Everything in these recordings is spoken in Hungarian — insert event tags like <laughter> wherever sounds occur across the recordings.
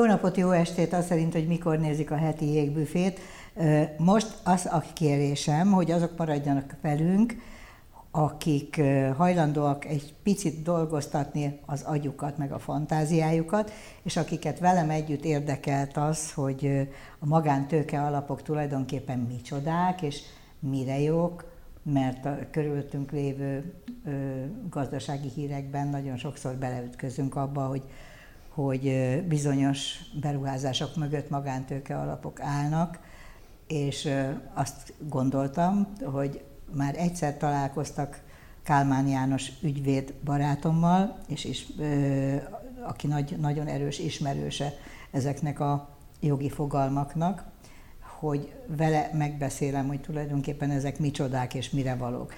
Jó napot, jó estét, azt szerint, hogy mikor nézik a heti jégbüfét. Most az a kérésem, hogy azok maradjanak velünk, akik hajlandóak egy picit dolgoztatni az agyukat, meg a fantáziájukat, és akiket velem együtt érdekelt az, hogy a magántőke alapok tulajdonképpen micsodák, és mire jók, mert a körülöttünk lévő gazdasági hírekben nagyon sokszor beleütközünk abba, hogy, hogy bizonyos beruházások mögött magántőke alapok állnak, és azt gondoltam, hogy már egyszer találkoztak Kálmán János ügyvéd barátommal, és is, aki nagy, nagyon erős ismerőse ezeknek a jogi fogalmaknak, hogy vele megbeszélem, hogy tulajdonképpen ezek micsodák és mire valók.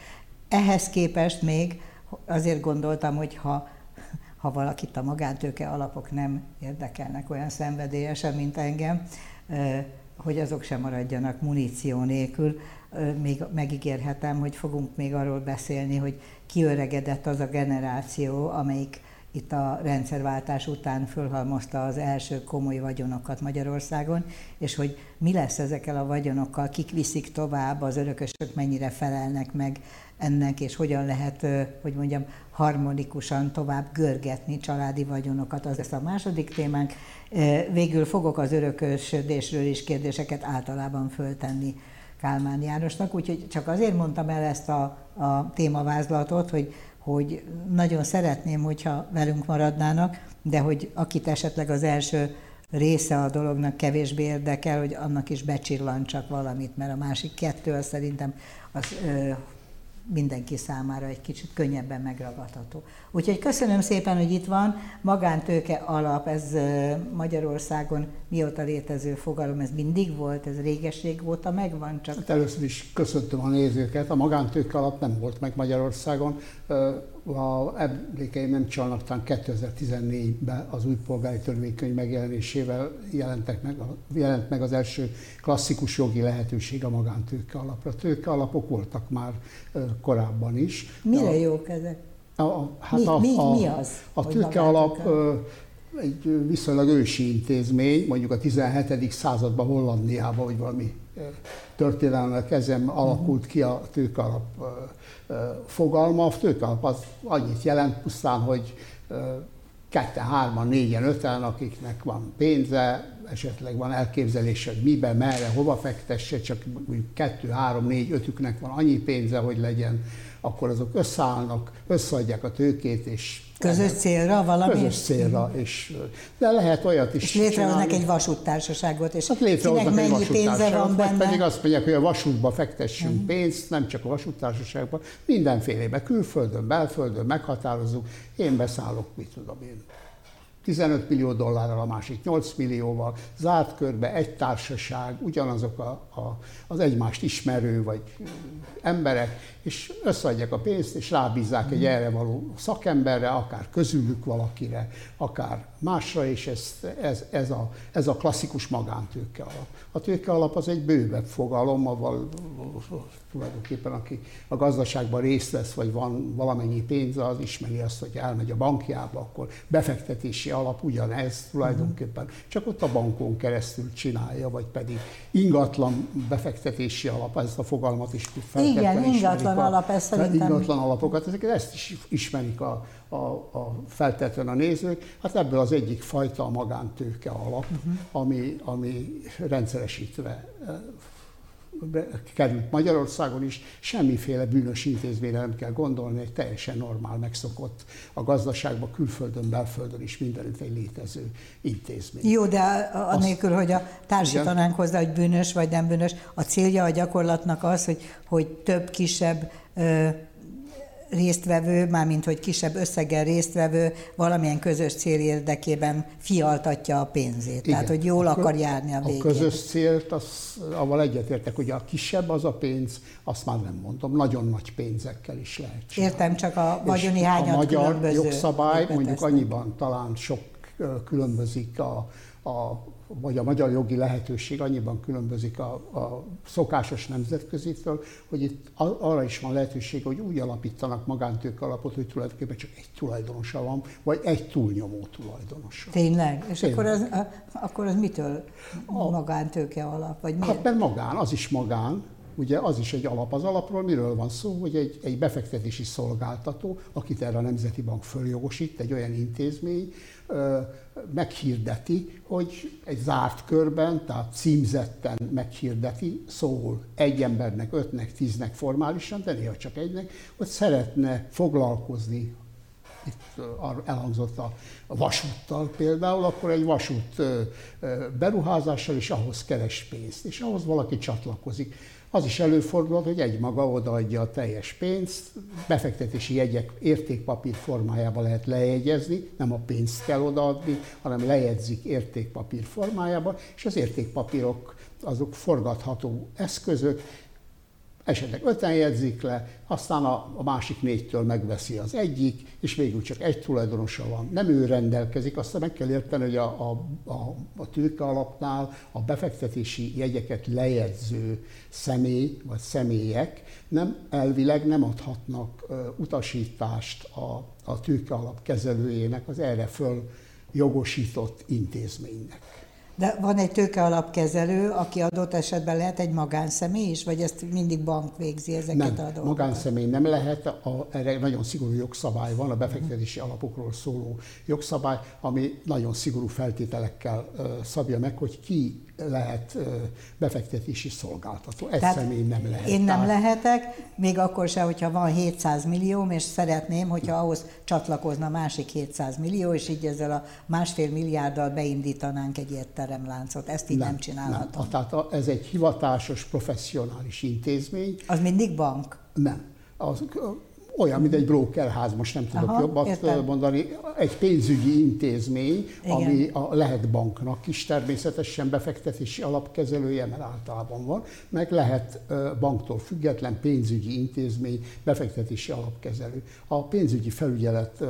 Ehhez képest még azért gondoltam, hogy ha, ha valakit a magántőke alapok nem érdekelnek olyan szenvedélyesen, mint engem, hogy azok sem maradjanak muníció nélkül. Még megígérhetem, hogy fogunk még arról beszélni, hogy kiöregedett az a generáció, amelyik itt a rendszerváltás után fölhalmozta az első komoly vagyonokat Magyarországon, és hogy mi lesz ezekkel a vagyonokkal, kik viszik tovább, az örökösök mennyire felelnek meg ennek, és hogyan lehet, hogy mondjam, harmonikusan tovább görgetni családi vagyonokat. Az lesz a második témánk. Végül fogok az örökösödésről is kérdéseket általában föltenni Kálmán Jánosnak, úgyhogy csak azért mondtam el ezt a, a témavázlatot, hogy hogy nagyon szeretném, hogyha velünk maradnának, de hogy akit esetleg az első része a dolognak kevésbé érdekel, hogy annak is becsillantsak valamit, mert a másik kettő az szerintem az ö, mindenki számára egy kicsit könnyebben megragadható. Úgyhogy köszönöm szépen, hogy itt van. Magántőke alap, ez Magyarországon mióta létező fogalom, ez mindig volt, ez régeség óta megvan csak? Hát először is köszöntöm a nézőket. A magántőke alap nem volt meg Magyarországon. A emlékeim nem csalnak, talán 2014-ben az új polgári törvénykönyv megjelenésével jelentek meg, jelent meg az első klasszikus jogi lehetőség a magántőke alapra. Tőke alapok voltak már korábban is. Mire a, jók ezek? A, a, hát mi, a, mi, a, mi az? A tőke alap egy viszonylag ősi intézmény, mondjuk a 17. században Hollandiában, vagy valami történelmek ezen alakult ki a tőkalap fogalma. A tőkalap az annyit jelent pusztán, hogy ketten, hárman, négyen, öten, akiknek van pénze, esetleg van elképzelése, hogy mibe, merre, hova fektesse, csak mondjuk kettő, három, négy, ötüknek van annyi pénze, hogy legyen, akkor azok összeállnak, összeadják a tőkét, és Közös célra valami? Közös célra, és, de lehet olyat is És létrehoznak egy vasúttársaságot, és hát kinek mennyi pénze van benne? pedig azt mondják, hogy a vasútba fektessünk uh-huh. pénzt, nem csak a vasúttársaságban, mindenfélébe, külföldön, belföldön meghatározunk, én beszállok, mit tudom én, 15 millió dollárral, a másik 8 millióval, zárt körbe egy társaság, ugyanazok a, a, az egymást ismerő vagy emberek, és összeadják a pénzt, és rábízzák egy erre való szakemberre, akár közülük valakire, akár másra, és ez, ez, ez, a, ez a klasszikus magántőke alap. A tőke alap az egy bővebb fogalom, ahol tulajdonképpen aki a gazdaságban részt vesz, vagy van valamennyi pénze, az ismeri azt, hogy elmegy a bankjába, akkor befektetési alap ugyanez tulajdonképpen, csak ott a bankon keresztül csinálja, vagy pedig ingatlan befektetési alap, ezt a fogalmat is Igen, ingatlan a, alap, ez szerintem. Ingatlan alapokat, ezeket ezt is ismerik a, a, a feltetően a nézők. Hát ebből az egyik fajta a magántőke alap, uh-huh. ami, ami rendszeresítve került Magyarországon is, semmiféle bűnös intézményre nem kell gondolni, egy teljesen normál, megszokott a gazdaságban, külföldön, belföldön is mindenütt egy létező intézmény. Jó, de anélkül, hogy a társítanánk hozzá, hogy bűnös vagy nem bűnös, a célja a gyakorlatnak az, hogy, hogy több kisebb résztvevő, mármint hogy kisebb összeggel résztvevő valamilyen közös cél érdekében fialtatja a pénzét. Igen. Tehát, hogy jól a, akar járni a végén. A közös célt, az, avval egyetértek, hogy a kisebb az a pénz, azt már nem mondom, nagyon nagy pénzekkel is lehet csinálni. Értem, csak a vagyoni hányat A magyar jogszabály mondjuk annyiban talán sok különbözik a, a, vagy a magyar jogi lehetőség annyiban különbözik a, a szokásos nemzetközitől, hogy itt arra is van lehetőség, hogy úgy alapítanak magántők alapot, hogy tulajdonképpen csak egy tulajdonosa van, vagy egy túlnyomó tulajdonosa. Tényleg? És Tényleg. Akkor, az, akkor az mitől a, magántőke alap? Vagy miért? Hát mert magán, az is magán, Ugye az is egy alap. Az alapról miről van szó, hogy egy, egy befektetési szolgáltató, akit erre a Nemzeti Bank följogosít, egy olyan intézmény, meghirdeti, hogy egy zárt körben, tehát címzetten meghirdeti, szól egy embernek, ötnek, tíznek formálisan, de néha csak egynek, hogy szeretne foglalkozni itt elhangzott a vasúttal például, akkor egy vasút beruházással is ahhoz keres pénzt, és ahhoz valaki csatlakozik. Az is előfordulhat, hogy egymaga odaadja a teljes pénzt, befektetési jegyek értékpapír formájába lehet lejegyezni, nem a pénzt kell odaadni, hanem lejegyzik értékpapír formájába, és az értékpapírok azok forgatható eszközök, esetleg öten jegyzik le, aztán a, a másik négytől megveszi az egyik, és végül csak egy tulajdonosa van. Nem ő rendelkezik, aztán meg kell érteni, hogy a, a, a, a tőke alapnál a befektetési jegyeket lejegyző személy vagy személyek nem elvileg nem adhatnak uh, utasítást a, a tőke alap kezelőjének az erre föl jogosított intézménynek. De van egy tőkealapkezelő, aki adott esetben lehet egy magánszemély is, vagy ezt mindig bank végzi ezeket nem, a dolgokat? magánszemély nem lehet, a, erre nagyon szigorú jogszabály van, a befektetési alapokról szóló jogszabály, ami nagyon szigorú feltételekkel szabja meg, hogy ki lehet befektetési szolgáltató. Egy Tehát személy nem lehet. Én nem lehetek, még akkor se, hogyha van 700 millió, és szeretném, hogyha ahhoz csatlakozna másik 700 millió, és így ezzel a másfél milliárddal beindítanánk egy étteremláncot. Ezt így nem, nem csinálhatom. Nem. Tehát ez egy hivatásos, professzionális intézmény. Az mindig bank? Nem. Az, olyan, mint egy brokerház, most nem tudok Aha, jobbat értem. mondani, egy pénzügyi intézmény, Igen. ami a, lehet banknak is természetesen befektetési alapkezelője, mert általában van, meg lehet banktól független pénzügyi intézmény, befektetési alapkezelő. A pénzügyi felügyelet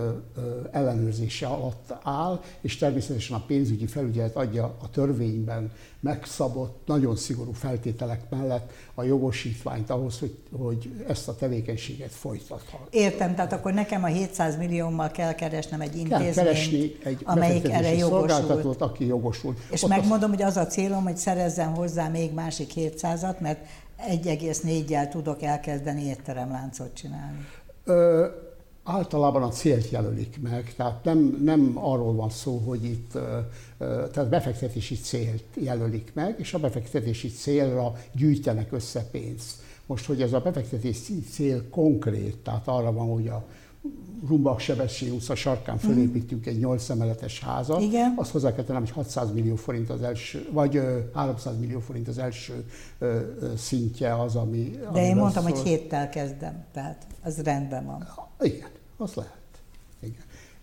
ellenőrzése alatt áll, és természetesen a pénzügyi felügyelet adja a törvényben megszabott, nagyon szigorú feltételek mellett a jogosítványt ahhoz, hogy, hogy ezt a tevékenységet folytathat. Értem, tehát akkor nekem a 700 milliómmal kell keresnem egy intézményt, kell keresni egy amelyik erre jogosult. aki jogosult. És Ott megmondom, az... hogy az a célom, hogy szerezzen hozzá még másik 700-at, mert 1,4-jel tudok elkezdeni étteremláncot csinálni. Ö, általában a célt jelölik meg, tehát nem, nem arról van szó, hogy itt tehát befektetési célt jelölik meg, és a befektetési célra gyűjtenek össze pénzt. Most, hogy ez a befektetési cél konkrét, tehát arra van, hogy a Rumbak Sebessé utca sarkán mhm. fölépítünk egy 8 emeletes házat, Igen. azt hozzá kell tennem, hogy 600 millió forint az első, vagy 300 millió forint az első szintje az, ami... De én mondtam, szól. hogy héttel kezdem, tehát az rendben van. Igen, az lehet.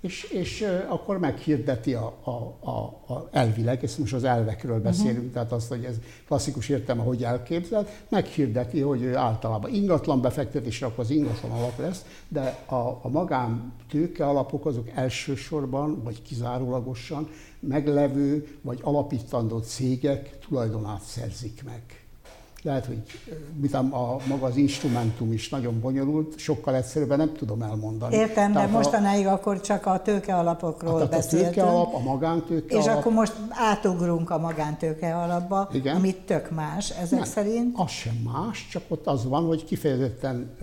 És, és akkor meghirdeti a, a, a, a elvileg, ezt most az elvekről beszélünk, uh-huh. tehát azt, hogy ez klasszikus értelme, hogy elképzel, meghirdeti, hogy ő általában ingatlan befektetésre, akkor az ingatlan alap lesz, de a, a magán tőke alapok azok elsősorban, vagy kizárólagosan meglevő, vagy alapítandó cégek tulajdonát szerzik meg lehet, hogy mit a, maga az instrumentum is nagyon bonyolult, sokkal egyszerűbben nem tudom elmondani. Értem, Tehát de mostanáig a, akkor csak a tőkealapokról hát beszéltünk. A tőkealap, a magántőke És alap. akkor most átugrunk a magántőke alapba, Igen. amit tök más ezek nem, szerint. az sem más, csak ott az van, hogy kifejezetten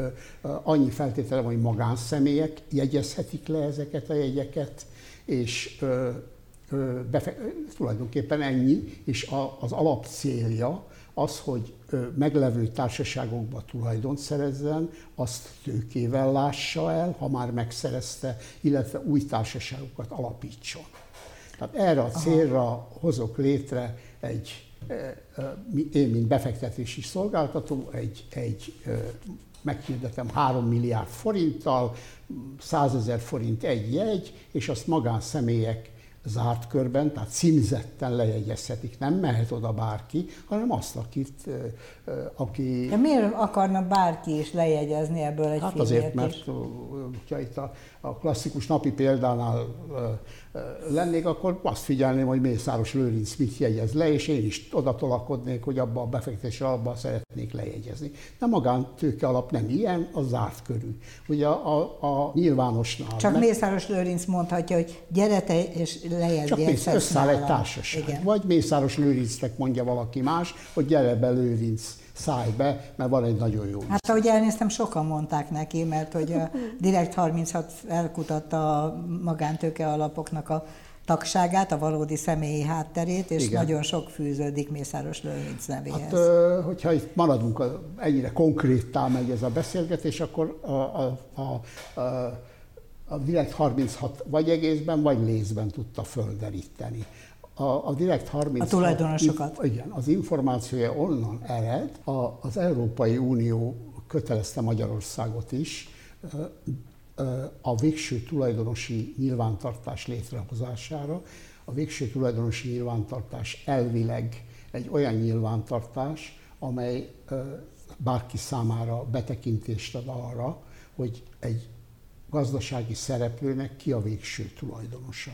annyi feltétele van, hogy magánszemélyek jegyezhetik le ezeket a jegyeket, és befe- tulajdonképpen ennyi, és a, az alapcélja, az, hogy meglevő társaságokba tulajdon szerezzen, azt tőkével lássa el, ha már megszerezte, illetve új társaságokat alapítson. Tehát erre a célra Aha. hozok létre egy, én, mint befektetési szolgáltató, egy, egy meghirdetem 3 milliárd forinttal, 100 ezer forint egy jegy, és azt magánszemélyek zárt körben, tehát címzetten lejegyezhetik. Nem mehet oda bárki, hanem azt, akit, aki... De miért akarna bárki is lejegyezni ebből egy Hát azért, mert hogyha itt a, a klasszikus napi példánál lennék, akkor azt figyelném, hogy Mészáros Lőrinc mit jegyez le, és én is oda tolakodnék, hogy abba a befektetési alapba szeretnék lejegyezni. De magántőke alap nem ilyen, a zárt körű. Ugye a, a, a nyilvánosnál. Csak meg... Mészáros Lőrinc mondhatja, hogy gyere te és lejegyezz. Csak mész, összeáll egy társaság. Igen. Vagy Mészáros Lőrincnek mondja valaki más, hogy gyere be Lőrinc szállj be, mert van egy nagyon jó. Hát ahogy elnéztem, sokan mondták neki, mert hogy a <laughs> Direkt 36 elkutatta a magántőke alapoknak a tagságát, a valódi személyi hátterét, és Igen. nagyon sok fűződik Mészáros Lőrinc nevéhez. Hát, hogyha itt maradunk, ennyire konkrétá megy ez a beszélgetés, akkor a, a, a, a, a Direkt 36 vagy egészben, vagy lézben tudta földeríteni a, a Direkt 30... A tulajdonosokat. Igen, az információja onnan ered, a, az Európai Unió kötelezte Magyarországot is a végső tulajdonosi nyilvántartás létrehozására. A végső tulajdonosi nyilvántartás elvileg egy olyan nyilvántartás, amely bárki számára betekintést ad arra, hogy egy gazdasági szereplőnek ki a végső tulajdonosa.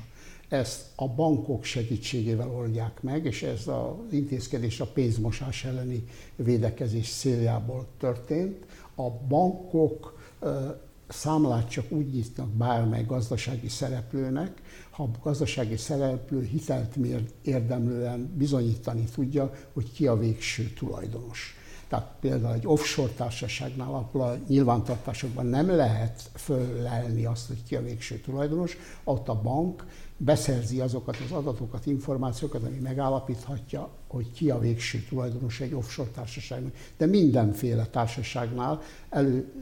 Ezt a bankok segítségével oldják meg, és ez az intézkedés a pénzmosás elleni védekezés céljából történt. A bankok számlát csak úgy nyitnak bármely gazdasági szereplőnek, ha a gazdasági szereplő hitelt érdemlően bizonyítani tudja, hogy ki a végső tulajdonos. Tehát például egy offshore társaságnál, a nyilvántartásokban nem lehet föllelni azt, hogy ki a végső tulajdonos, ott a bank beszerzi azokat az adatokat, információkat, ami megállapíthatja, hogy ki a végső tulajdonos egy offshore társaságnak. De mindenféle társaságnál elő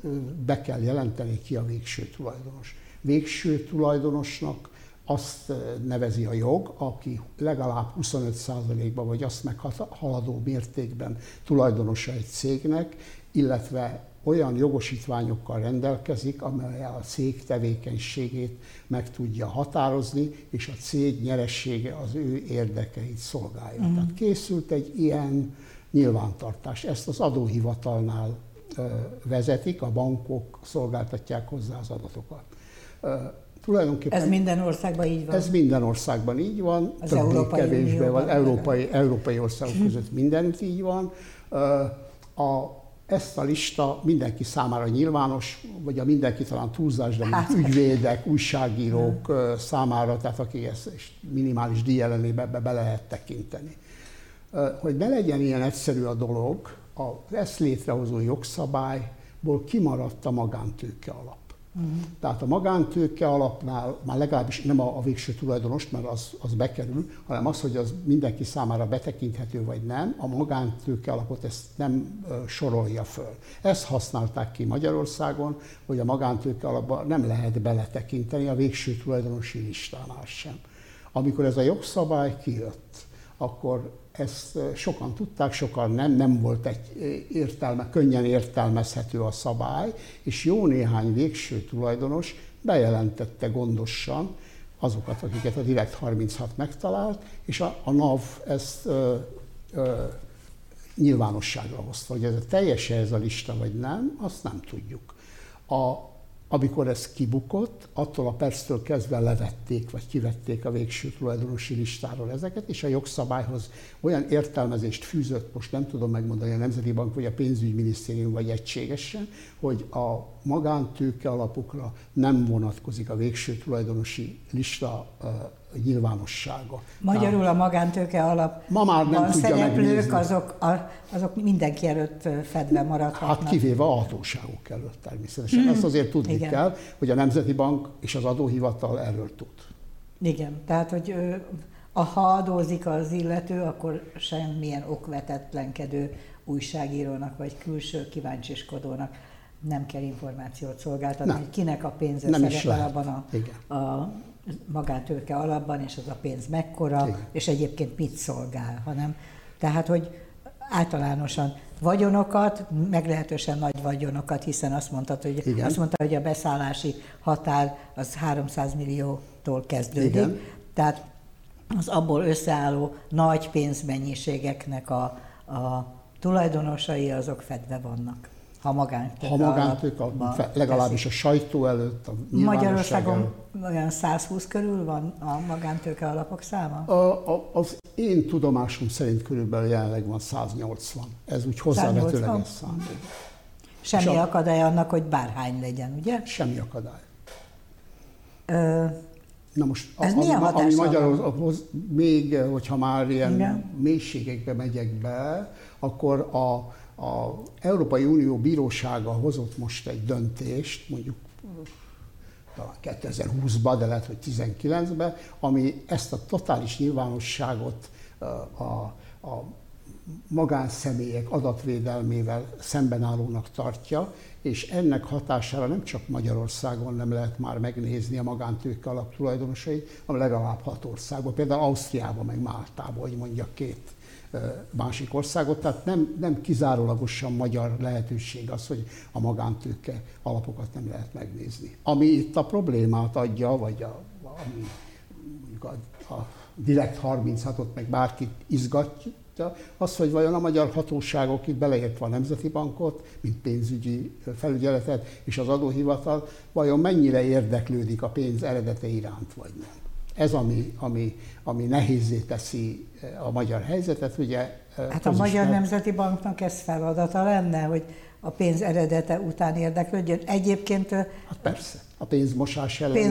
be kell jelenteni, ki a végső tulajdonos. Végső tulajdonosnak azt nevezi a jog, aki legalább 25%-ban vagy azt meghaladó mértékben tulajdonosa egy cégnek, illetve olyan jogosítványokkal rendelkezik, amelyel a cég tevékenységét meg tudja határozni, és a cég nyeressége az ő érdekeit szolgálja. Uh-huh. Tehát készült egy ilyen nyilvántartás. Ezt az adóhivatalnál vezetik, a bankok szolgáltatják hozzá az adatokat. Tulajdonképpen ez minden országban így van? Ez minden országban így van, az európai kevésbé van, európai, európai országok <laughs> között mindenütt így van. A ezt a lista mindenki számára nyilvános, vagy a mindenki talán túlzás, de hát, ügyvédek, újságírók nem. számára, tehát aki ezt minimális díjellenébe ebbe be lehet tekinteni. Hogy ne legyen ilyen egyszerű a dolog, az ezt létrehozó jogszabályból kimaradt a magántőke alap. Tehát a magántőke alapnál már legalábbis nem a, a végső tulajdonos, mert az, az bekerül, hanem az, hogy az mindenki számára betekinthető vagy nem, a magántőke alapot ezt nem uh, sorolja föl. Ezt használták ki Magyarországon, hogy a magántőke alapba nem lehet beletekinteni a végső tulajdonosi listánál sem. Amikor ez a jogszabály kijött, akkor ezt sokan tudták, sokan nem, nem volt egy értelme, könnyen értelmezhető a szabály, és jó néhány végső tulajdonos bejelentette gondosan azokat, akiket a Direkt 36 megtalált, és a, a NAV ezt ö, ö, nyilvánosságra hozta. Hogy ez a teljes ez a lista, vagy nem, azt nem tudjuk. A, amikor ez kibukott, attól a perctől kezdve levették, vagy kivették a végső tulajdonosi listáról ezeket, és a jogszabályhoz olyan értelmezést fűzött, most nem tudom megmondani a Nemzeti Bank, vagy a pénzügyminisztérium, vagy egységesen, hogy a magántőke alapokra nem vonatkozik a végső tulajdonosi lista nyilvánossága. Magyarul a magántőke alap ma már nem tudja szereplők, azok, azok mindenki előtt fedve maradhatnak. Hát kivéve a hatóságok előtt természetesen. Mm. Ezt azért tudni Igen. kell, hogy a Nemzeti Bank és az adóhivatal erről tud. Igen, tehát hogy ha adózik az illető, akkor semmilyen okvetetlenkedő újságírónak vagy külső kíváncsiskodónak nem kell információt szolgáltatni, hogy kinek a pénze nem szerepel abban a, a magátőke alapban, és az a pénz mekkora, Igen. és egyébként mit szolgál, hanem tehát, hogy általánosan vagyonokat, meglehetősen nagy vagyonokat, hiszen azt mondta, hogy, Igen. azt mondta, hogy a beszállási határ az 300 milliótól kezdődik. Igen. Tehát az abból összeálló nagy pénzmennyiségeknek a, a tulajdonosai azok fedve vannak. Ha magántőke Ha magántőke, legalábbis a sajtó előtt, a Magyarországon olyan 120 körül van a magántőke alapok száma? A, a, az én tudomásom szerint körülbelül jelenleg van 180. Ez úgy hozzávetőleges szám. Semmi a, akadály annak, hogy bárhány legyen, ugye? Semmi akadály. Ö, Na most, ez ami, milyen ami Magyarország, még hogyha már ilyen Igen. mélységekbe megyek be, akkor a, a Európai Unió Bírósága hozott most egy döntést, mondjuk talán 2020-ban, de lehet, hogy 19-ben, ami ezt a totális nyilvánosságot a, a, magánszemélyek adatvédelmével szembenállónak tartja, és ennek hatására nem csak Magyarországon nem lehet már megnézni a magántőke alap tulajdonosait, hanem legalább hat országban, például Ausztriában, meg Máltában, hogy mondjak két másik országot, tehát nem, nem kizárólagosan magyar lehetőség az, hogy a magántőke alapokat nem lehet megnézni. Ami itt a problémát adja, vagy a, ami mondjuk a, a Direkt 36-ot meg bárkit izgatja, az, hogy vajon a magyar hatóságok, itt beleértve a Nemzeti Bankot, mint pénzügyi felügyeletet és az adóhivatal, vajon mennyire érdeklődik a pénz eredete iránt, vagy nem. Ez, ami, ami, ami nehézé teszi a magyar helyzetet, ugye. Hát a Magyar Nemzeti Banknak ez feladata lenne, hogy a pénz eredete után érdeklődjön. Egyébként... Hát persze. A pénzmosás elleni, a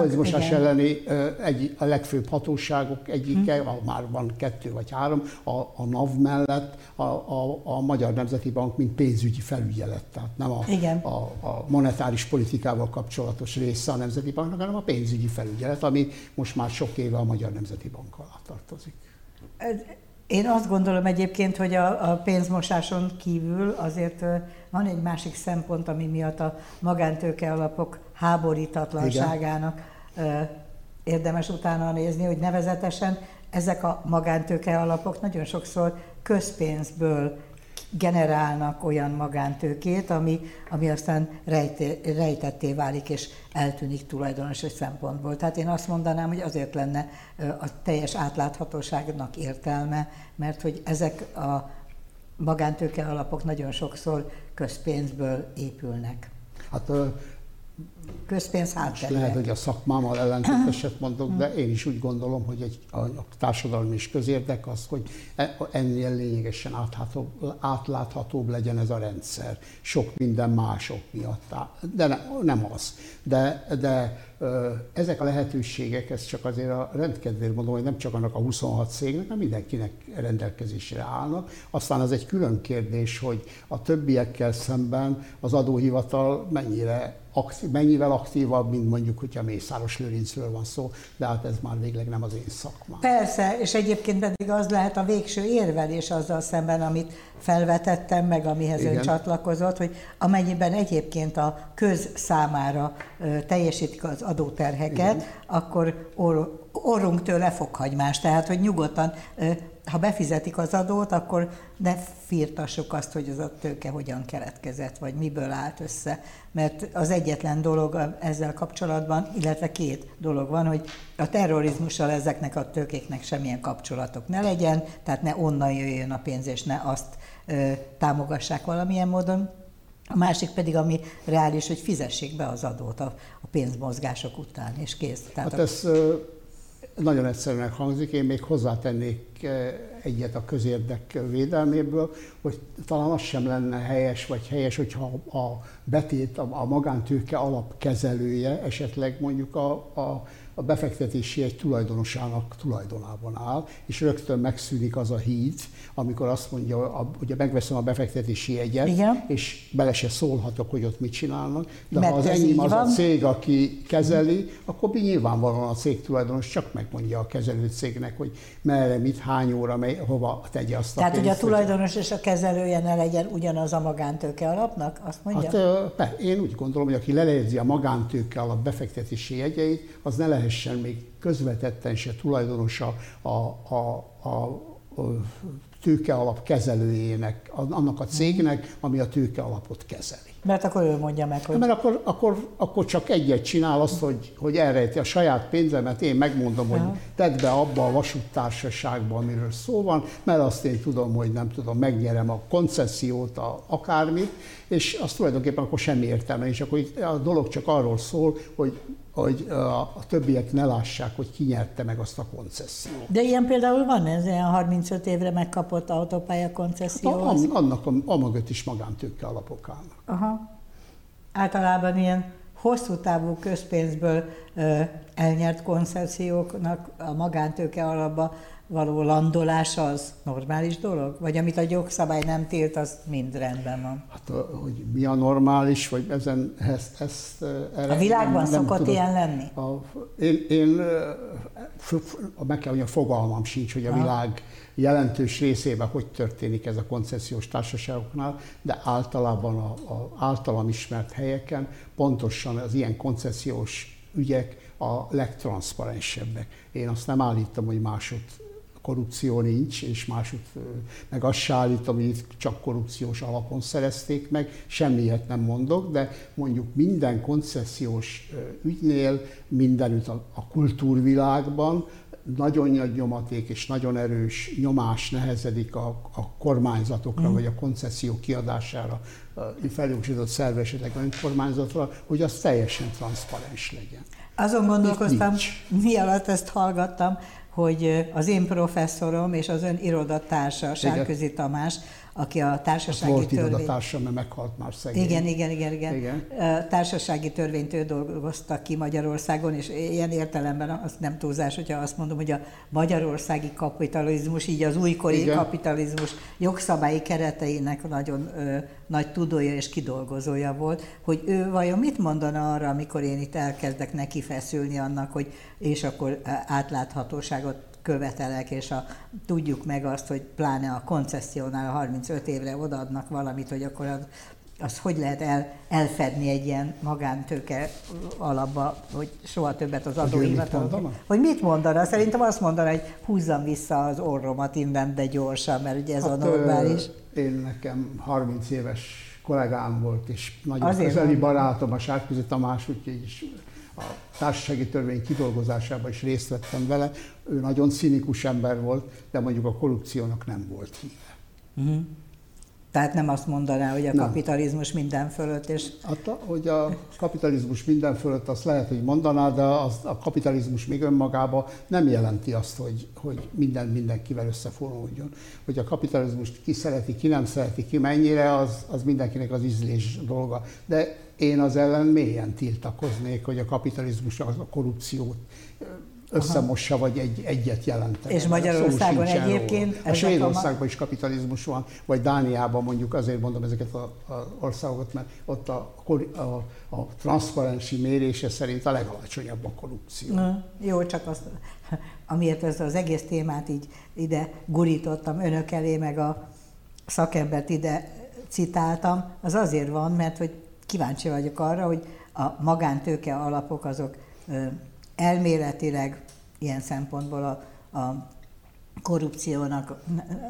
pénzmosás igen. elleni egy, a legfőbb hatóságok egyike, hmm. már van kettő vagy három, a, a NAV mellett a, a, a Magyar Nemzeti Bank, mint pénzügyi felügyelet, tehát nem a, igen. a, a monetáris politikával kapcsolatos része a Nemzeti Banknak, hanem a pénzügyi felügyelet, ami most már sok éve a Magyar Nemzeti Bank alá tartozik. Én azt gondolom egyébként, hogy a, a pénzmosáson kívül azért van egy másik szempont, ami miatt a magántőke alapok háborítatlanságának Igen. érdemes utána nézni, hogy nevezetesen ezek a magántőke alapok nagyon sokszor közpénzből generálnak olyan magántőkét, ami, ami aztán rejté, rejtetté válik és eltűnik tulajdonosi szempontból. Tehát én azt mondanám, hogy azért lenne a teljes átláthatóságnak értelme, mert hogy ezek a magántőke alapok nagyon sokszor közpénzből épülnek. Hát közpénz hátterre. Lehet, hogy a szakmámmal ellentéteset mondok, de én is úgy gondolom, hogy egy, a, a társadalmi és közérdek az, hogy e, ennél lényegesen átláthatóbb, átláthatóbb legyen ez a rendszer. Sok minden mások miatt. De ne, nem az. De, de ezek a lehetőségek, ez csak azért a rendkedvéért mondom, hogy nem csak annak a 26 cégnek, hanem mindenkinek rendelkezésre állnak. Aztán az egy külön kérdés, hogy a többiekkel szemben az adóhivatal mennyire aktív, mennyivel aktívabb, mint mondjuk, hogyha Mészáros Lőrincről van szó, de hát ez már végleg nem az én szakmám. Persze, és egyébként pedig az lehet a végső érvelés azzal szemben, amit felvetettem, meg amihez Igen. ön csatlakozott, hogy amennyiben egyébként a köz számára teljesítik az adóterheket, Igen. akkor or, orrunktől lefoghagymást. Tehát, hogy nyugodtan, ha befizetik az adót, akkor ne firtassuk azt, hogy az a tőke hogyan keletkezett, vagy miből állt össze. Mert az egyetlen dolog ezzel kapcsolatban, illetve két dolog van, hogy a terrorizmussal ezeknek a tőkéknek semmilyen kapcsolatok ne legyen, tehát ne onnan jöjjön a pénz, és ne azt ö, támogassák valamilyen módon. A másik pedig, ami reális, hogy fizessék be az adót a, a pénzmozgások után, és kész. Tehát hát a... ez nagyon egyszerűen hangzik, én még hozzátennék egyet a közérdek védelméből, hogy talán az sem lenne helyes, vagy helyes, hogyha a betét, a magántőke alapkezelője esetleg mondjuk a, a a befektetési egy tulajdonosának tulajdonában áll, és rögtön megszűnik az a híd, amikor azt mondja, hogy megveszem a befektetési egyet, Igen. és bele se szólhatok, hogy ott mit csinálnak, de Mert ha az enyém az van. a cég, aki kezeli, akkor mi nyilvánvalóan a cég tulajdonos csak megmondja a kezelő cégnek, hogy merre, mit, hány óra, mely, hova tegye azt a Tehát, hogy a tulajdonos és a kezelője ne legyen ugyanaz a magántőke alapnak, azt mondja? Hát, én úgy gondolom, hogy aki lelejezi a magántőke alap befektetési jegyeit, az ne lehessen még közvetetten se tulajdonosa a, a, a tőkealap kezelőjének, annak a cégnek, ami a tőkealapot kezeli. Mert akkor ő mondja meg, hogy... Mert akkor, akkor, akkor csak egyet csinál azt, hogy, hogy elrejti a saját pénzemet, én megmondom, hogy tedd be abba a vasúttársaságba, amiről szó van, mert azt én tudom, hogy nem tudom, megnyerem a koncesziót, a, akármit, és azt tulajdonképpen akkor semmi értelme, és akkor a dolog csak arról szól, hogy hogy a többiek ne lássák, hogy ki nyerte meg azt a koncesziót. De ilyen például van, ez ilyen 35 évre megkapott autópálya koncesszió? Hát, annak a, a mögött is magántőke alapok állnak. Aha. Általában ilyen hosszú távú közpénzből ö, elnyert konceszióknak a magántőke alapba való landolás az normális dolog? Vagy amit a jogszabály nem tilt, az mind rendben van? Hát, hogy mi a normális, vagy ezen, ezt, ezt erre A világban nem, nem szokott tudom. ilyen lenni? A, én, én meg kell, hogy a fogalmam sincs, hogy a világ jelentős részében hogy történik ez a koncesziós társaságoknál, de általában a, a általam ismert helyeken pontosan az ilyen koncesziós ügyek a legtranszparensebbek. Én azt nem állítom, hogy másod korrupció nincs, és másút meg azt se állítom, hogy itt csak korrupciós alapon szerezték meg, semmiért nem mondok, de mondjuk minden koncesziós ügynél, mindenütt a, a kultúrvilágban nagyon nagy nyomaték és nagyon erős nyomás nehezedik a, a kormányzatokra, mm. vagy a koncesszió kiadására, feljogosított szerve esetleg önkormányzatra, hogy az teljesen transzparens legyen. Azon gondolkoztam, mi alatt ezt hallgattam, hogy az én professzorom és az ön irodatársa, Sárközi Tamás, aki a társasági Volt törvény... Volt társam, mert meghalt már szegény. Igen, igen, igen, igen. igen. Társasági törvényt ő dolgozta ki Magyarországon, és ilyen értelemben az nem túlzás, hogyha azt mondom, hogy a magyarországi kapitalizmus, így az újkori igen. kapitalizmus jogszabályi kereteinek nagyon ö, nagy tudója és kidolgozója volt, hogy ő vajon mit mondana arra, amikor én itt elkezdek neki feszülni annak, hogy és akkor átláthatóságot követelek, és a, tudjuk meg azt, hogy pláne a koncessziónál a 35 évre odaadnak valamit, hogy akkor az, az hogy lehet el, elfedni egy ilyen magántőke alapba, hogy soha többet az adóhivatal. Hogy mit mondana? Szerintem azt mondana, hogy húzzam vissza az orromat innen, de gyorsan, mert ugye ez hát, a normális. Én nekem 30 éves kollégám volt, és nagyon Azért közeli barátom, a Sárközi Tamás, úgyhogy is a társasági törvény kidolgozásában is részt vettem vele. Ő nagyon cinikus ember volt, de mondjuk a korrupciónak nem volt híve. Uh-huh. Tehát nem azt mondaná, hogy a nem. kapitalizmus minden fölött, és... Hát, hogy a kapitalizmus minden fölött, azt lehet, hogy mondaná, de az, a kapitalizmus még önmagában nem jelenti azt, hogy, hogy minden mindenkivel összefonódjon. Hogy a kapitalizmust ki szereti, ki nem szereti, ki mennyire, az, az mindenkinek az ízlés dolga. De én az ellen mélyen tiltakoznék, hogy a kapitalizmus az a korrupciót összemossa, Aha. vagy egy, egyet jelentene. És Magyarországon egyébként? A Svédországban is kapitalizmus van, vagy Dániában mondjuk azért mondom ezeket az országokat, mert ott a, a, a transzparensi mérése szerint a legalacsonyabb a korrupció. Na, jó, csak azt, amiért ezt az egész témát így ide gurítottam önök elé, meg a szakembert ide citáltam, az azért van, mert hogy kíváncsi vagyok arra, hogy a magántőke alapok azok elméletileg ilyen szempontból a, a korrupciónak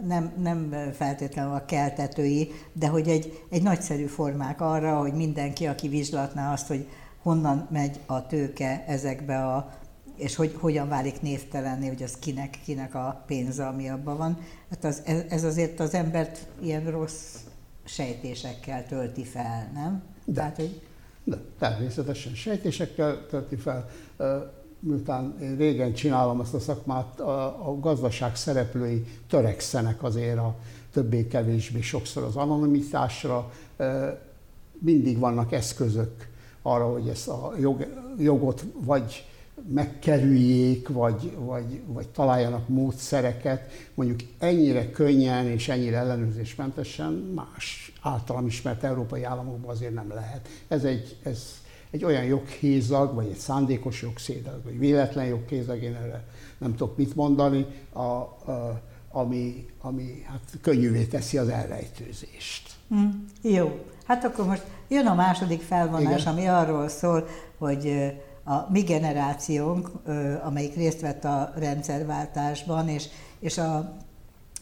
nem, nem feltétlenül a keltetői, de hogy egy, egy nagyszerű formák arra, hogy mindenki, aki vizslatná azt, hogy honnan megy a tőke ezekbe a és hogy hogyan válik névtelenné, hogy az kinek, kinek a pénze, ami abban van. Hát az, ez azért az embert ilyen rossz sejtésekkel tölti fel, nem? De, Tehát, hogy... de természetesen sejtésekkel tölti fel miután én régen csinálom ezt a szakmát, a, a gazdaság szereplői törekszenek azért a többé-kevésbé sokszor az anonimitásra. Mindig vannak eszközök arra, hogy ezt a jog, jogot vagy megkerüljék, vagy, vagy, vagy találjanak módszereket, mondjuk ennyire könnyen és ennyire ellenőrzésmentesen más általam ismert európai államokban azért nem lehet. Ez egy, ez, egy olyan joghézag, vagy egy szándékos joghézag, vagy véletlen joghézag, én erre nem tudok mit mondani, a, a, ami, ami hát könnyűvé teszi az elrejtőzést. Mm, jó, hát akkor most jön a második felvonás, Igen. ami arról szól, hogy a mi generációnk, amelyik részt vett a rendszerváltásban, és, és a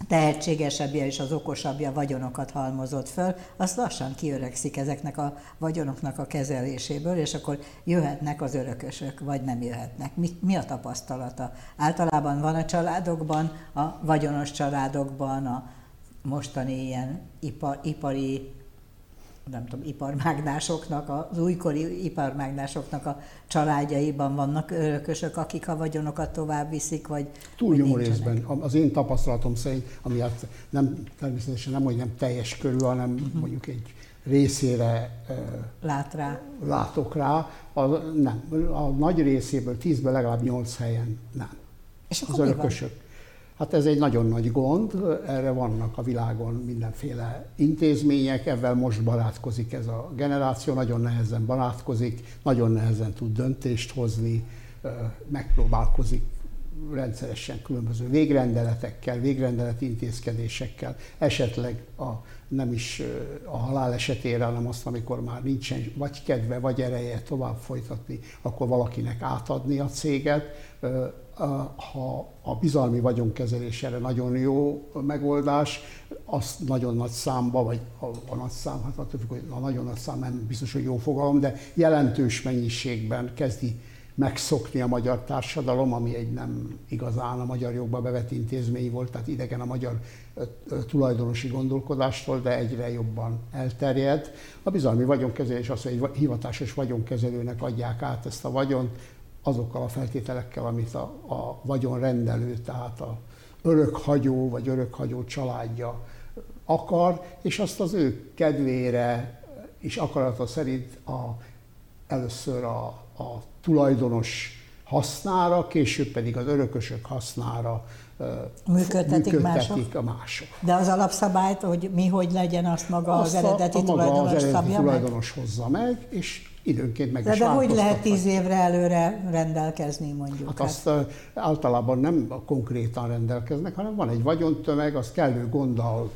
tehetségesebbje és az okosabbja vagyonokat halmozott föl, az lassan kiöregszik ezeknek a vagyonoknak a kezeléséből, és akkor jöhetnek az örökösök, vagy nem jöhetnek. Mi, mi a tapasztalata? Általában van a családokban, a vagyonos családokban, a mostani ilyen ipar, ipari nem tudom, iparmágnásoknak, az újkori iparmágnásoknak a családjaiban vannak örökösök, akik a vagyonokat tovább viszik, vagy Túlnyomó részben. Az én tapasztalatom szerint, ami hát nem, természetesen nem, hogy nem teljes körül, hanem uh-huh. mondjuk egy részére Lát rá. látok rá, a, nem, a nagy részéből tízből legalább nyolc helyen nem. És az örökösök. Hát ez egy nagyon nagy gond, erre vannak a világon mindenféle intézmények, ezzel most barátkozik ez a generáció, nagyon nehezen barátkozik, nagyon nehezen tud döntést hozni, megpróbálkozik rendszeresen különböző végrendeletekkel, végrendeleti intézkedésekkel, esetleg a, nem is a halál esetére, hanem azt, amikor már nincsen vagy kedve, vagy ereje tovább folytatni, akkor valakinek átadni a céget ha a bizalmi vagyonkezelés erre nagyon jó megoldás, az nagyon nagy számba, vagy a, a nagy szám, hát attól függ, hogy a nagyon nagy szám nem biztos, hogy jó fogalom, de jelentős mennyiségben kezdi megszokni a magyar társadalom, ami egy nem igazán a magyar jogba bevett intézmény volt, tehát idegen a magyar tulajdonosi gondolkodástól, de egyre jobban elterjed. A bizalmi vagyonkezelés az, hogy egy hivatásos vagyonkezelőnek adják át ezt a vagyont, azokkal a feltételekkel, amit a, a vagyonrendelő, tehát a örökhagyó vagy örökhagyó családja akar, és azt az ő kedvére és akarata szerint a, először a, a tulajdonos hasznára, később pedig az örökösök hasznára működtetik, működtetik mások. a mások. De az alapszabályt, hogy mi hogy legyen, azt maga azt az eredeti a, a maga tulajdonos az eredeti tulajdonos meg? hozza meg, és időnként meg de is De hogy lehet tíz évre előre rendelkezni mondjuk? Hát azt hát? általában nem konkrétan rendelkeznek, hanem van egy vagyontömeg, azt kellő gonddal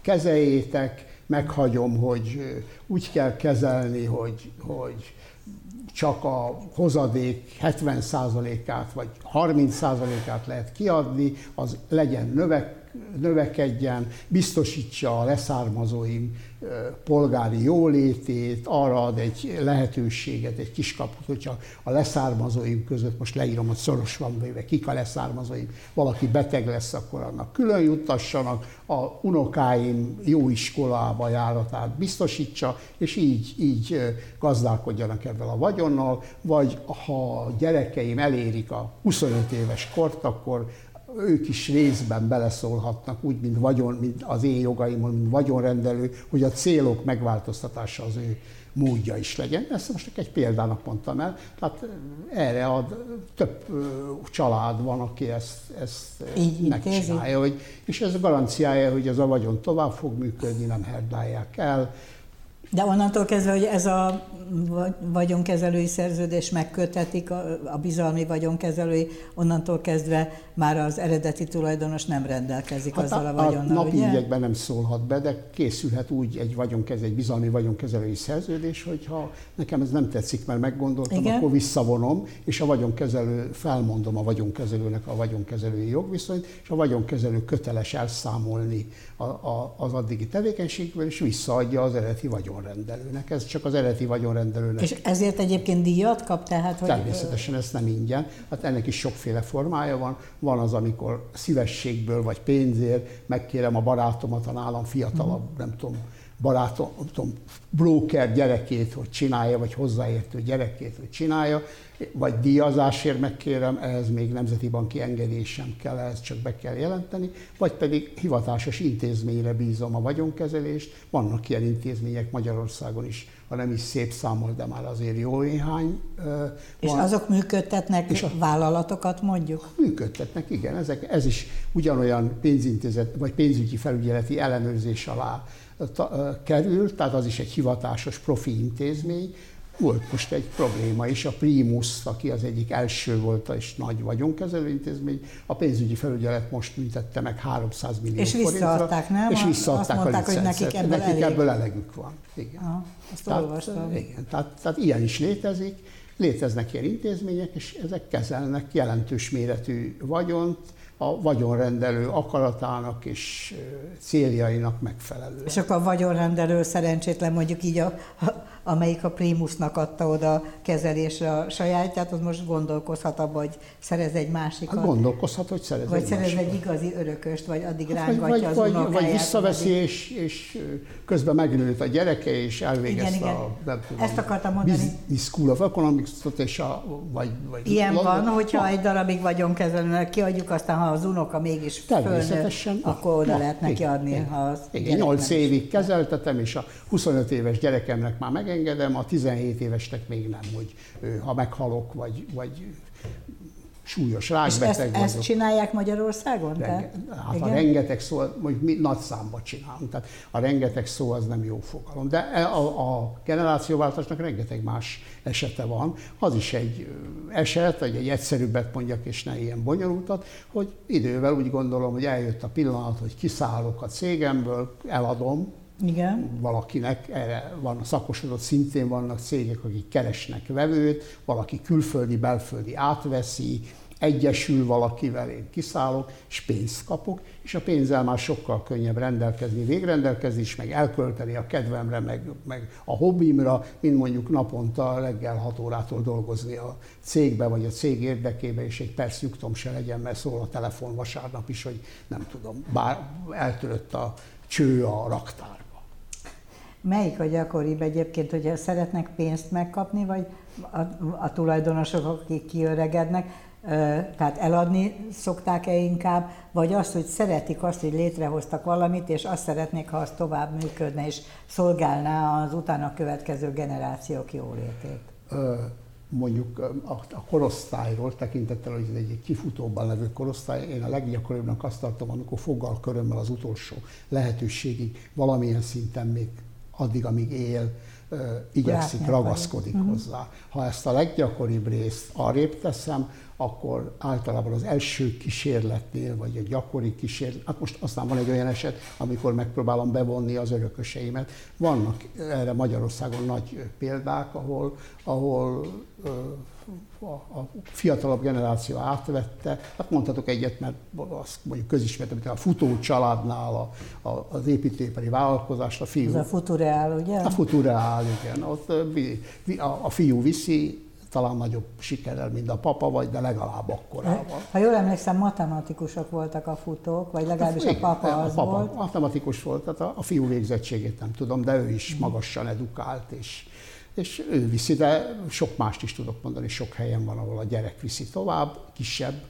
kezeljétek, meghagyom, hogy úgy kell kezelni, hogy, hogy csak a hozadék 70%-át vagy 30%-át lehet kiadni, az legyen növek, növekedjen, biztosítsa a leszármazóim polgári jólétét, arra ad egy lehetőséget, egy kiskaput, hogyha a leszármazóim között, most leírom, hogy szoros van véve, kik a leszármazóim, valaki beteg lesz, akkor annak külön juttassanak, a unokáim jó iskolába járatát biztosítsa, és így, így gazdálkodjanak ebben a vagyonnal, vagy ha a gyerekeim elérik a 25 éves kort, akkor ők is részben beleszólhatnak, úgy, mint, vagyon, mint az én jogaimon, mint vagyonrendelő, hogy a célok megváltoztatása az ő módja is legyen. Ezt most csak egy példának mondtam el. Tehát erre ad, több család van, aki ezt, ezt Így megcsinálja, hogy, és ez garanciája, hogy ez a vagyon tovább fog működni, nem herdálják el, de onnantól kezdve, hogy ez a vagyonkezelői szerződés megkötetik, a bizalmi vagyonkezelői, onnantól kezdve már az eredeti tulajdonos nem rendelkezik hát azzal a, vagyonnal, A napi ugye? ügyekben nem szólhat be, de készülhet úgy egy, vagyonkezelő, egy bizalmi vagyonkezelői szerződés, hogyha nekem ez nem tetszik, mert meggondoltam, Igen? akkor visszavonom, és a vagyonkezelő, felmondom a vagyonkezelőnek a vagyonkezelői jogviszonyt, és a vagyonkezelő köteles elszámolni a, a, az addigi tevékenységből, és visszaadja az eredeti vagyonrendelőnek. Ez csak az eredeti vagyonrendelőnek. És ezért egyébként díjat kap? Tehát, hogy... Természetesen ez nem ingyen. Hát ennek is sokféle formája van. Van az, amikor szívességből vagy pénzért megkérem a barátomat, a nálam fiatalabb, mm. nem tudom, barátom, tudom, broker gyerekét, hogy csinálja, vagy hozzáértő gyerekét, hogy csinálja, vagy díjazásért megkérem, ehhez még nemzeti banki engedésem kell, ehhez csak be kell jelenteni, vagy pedig hivatásos intézményre bízom a vagyonkezelést. Vannak ilyen intézmények Magyarországon is, ha nem is szép számol, de már azért jó néhány. És van. azok működtetnek és a, vállalatokat mondjuk? Működtetnek, igen. Ezek, ez is ugyanolyan pénzintézet, vagy pénzügyi felügyeleti ellenőrzés alá kerül, tehát az is egy hivatásos profi intézmény, volt most egy probléma is, a Primus, aki az egyik első volt és nagy vagyonkezelő intézmény, a pénzügyi felügyelet most műtette meg 300 millió És visszaadták, nem? És visszaadták azt mondták, a hogy nekik ebből, nekik elég. ebből elegük van. Igen. Aha, azt tehát, olvastam. Igen, tehát, tehát ilyen is létezik. Léteznek ilyen intézmények, és ezek kezelnek jelentős méretű vagyont, a vagyonrendelő akaratának és céljainak megfelelő. És akkor a vagyonrendelő szerencsétlen mondjuk így, a, amelyik a Primusnak adta oda kezelésre a sajátját, az most gondolkozhat abba, hogy szerez egy másikat. Hát gondolkozhat, hogy szerez vagy egy szerez másikat. egy igazi örököst, vagy addig Hát rángatja vagy, az vagy, unokáját. vagy visszaveszi, addig- és, és közben megnőtt a gyereke, és elvégezte Igen, igen. a nem tudom, Ezt akartam mondani. Business School of Economics-ot, és a, vagy, vagy Ilyen London- van, hogyha Van. egy darabig vagyonkezelőnek kiadjuk, aztán ha az unoka mégis fölnő, Természetesen. akkor oda van, lehet neki adni. igen. Ha az Igen, gyereknek 8 is. évig kezeltetem, és a 25 éves gyerekemnek már megengedem, a 17 évesnek még nem, hogy ha meghalok, vagy, vagy súlyos rákbeteg ezt, vagyok. ezt csinálják Magyarországon? Renge, hát a rengeteg szó, mondjuk mi nagy számba csinálunk, tehát a rengeteg szó az nem jó fogalom. De e- a, a generációváltásnak rengeteg más esete van. Az is egy eset, hogy egy egyszerűbbet mondjak, és ne ilyen bonyolultat, hogy idővel úgy gondolom, hogy eljött a pillanat, hogy kiszállok a cégemből, eladom, Igen. valakinek, erre van szakosodott, szintén vannak cégek, akik keresnek vevőt, valaki külföldi, belföldi átveszi, egyesül valakivel, én kiszállok, és pénzt kapok, és a pénzzel már sokkal könnyebb rendelkezni, végrendelkezni is, meg elkölteni a kedvemre, meg, meg a hobbimra, mint mondjuk naponta reggel 6 órától dolgozni a cégbe, vagy a cég érdekébe, és egy perc nyugtom se legyen, mert szól a telefon vasárnap is, hogy nem tudom, bár eltörött a cső a raktárba. Melyik a gyakoribb egyébként, hogyha szeretnek pénzt megkapni, vagy a, a tulajdonosok, akik kiöregednek, tehát eladni szokták-e inkább, vagy azt, hogy szeretik azt, hogy létrehoztak valamit, és azt szeretnék, ha az tovább működne, és szolgálná az utána következő generációk jólétét. Mondjuk a korosztályról tekintettel, hogy ez egy kifutóban levő korosztály, én a leggyakoribbnak azt tartom, amikor foggal körömmel az utolsó lehetőségig valamilyen szinten még addig, amíg él, igyekszik, ragaszkodik hozzá. Ha ezt a leggyakoribb részt arrébb teszem, akkor általában az első kísérletnél, vagy a gyakori kísérlet, hát most aztán van egy olyan eset, amikor megpróbálom bevonni az örököseimet. Vannak erre Magyarországon nagy példák, ahol, ahol a, fiatalabb generáció átvette, hát mondhatok egyet, mert azt mondjuk közismert, mint a futó családnál a, a, az építőipari vállalkozást, a fiú Ez a futureál, ugye? a Futureál, igen. Ott a, a fiú viszi, talán nagyobb sikerrel, mint a papa, vagy de legalább akkorával. Ha jól emlékszem, matematikusok voltak a futók, vagy legalábbis a Igen, papa az a papa volt. matematikus volt, tehát a, a fiú végzettségét nem tudom, de ő is magasan edukált, és, és ő viszi, de sok mást is tudok mondani, sok helyen van, ahol a gyerek viszi tovább, kisebb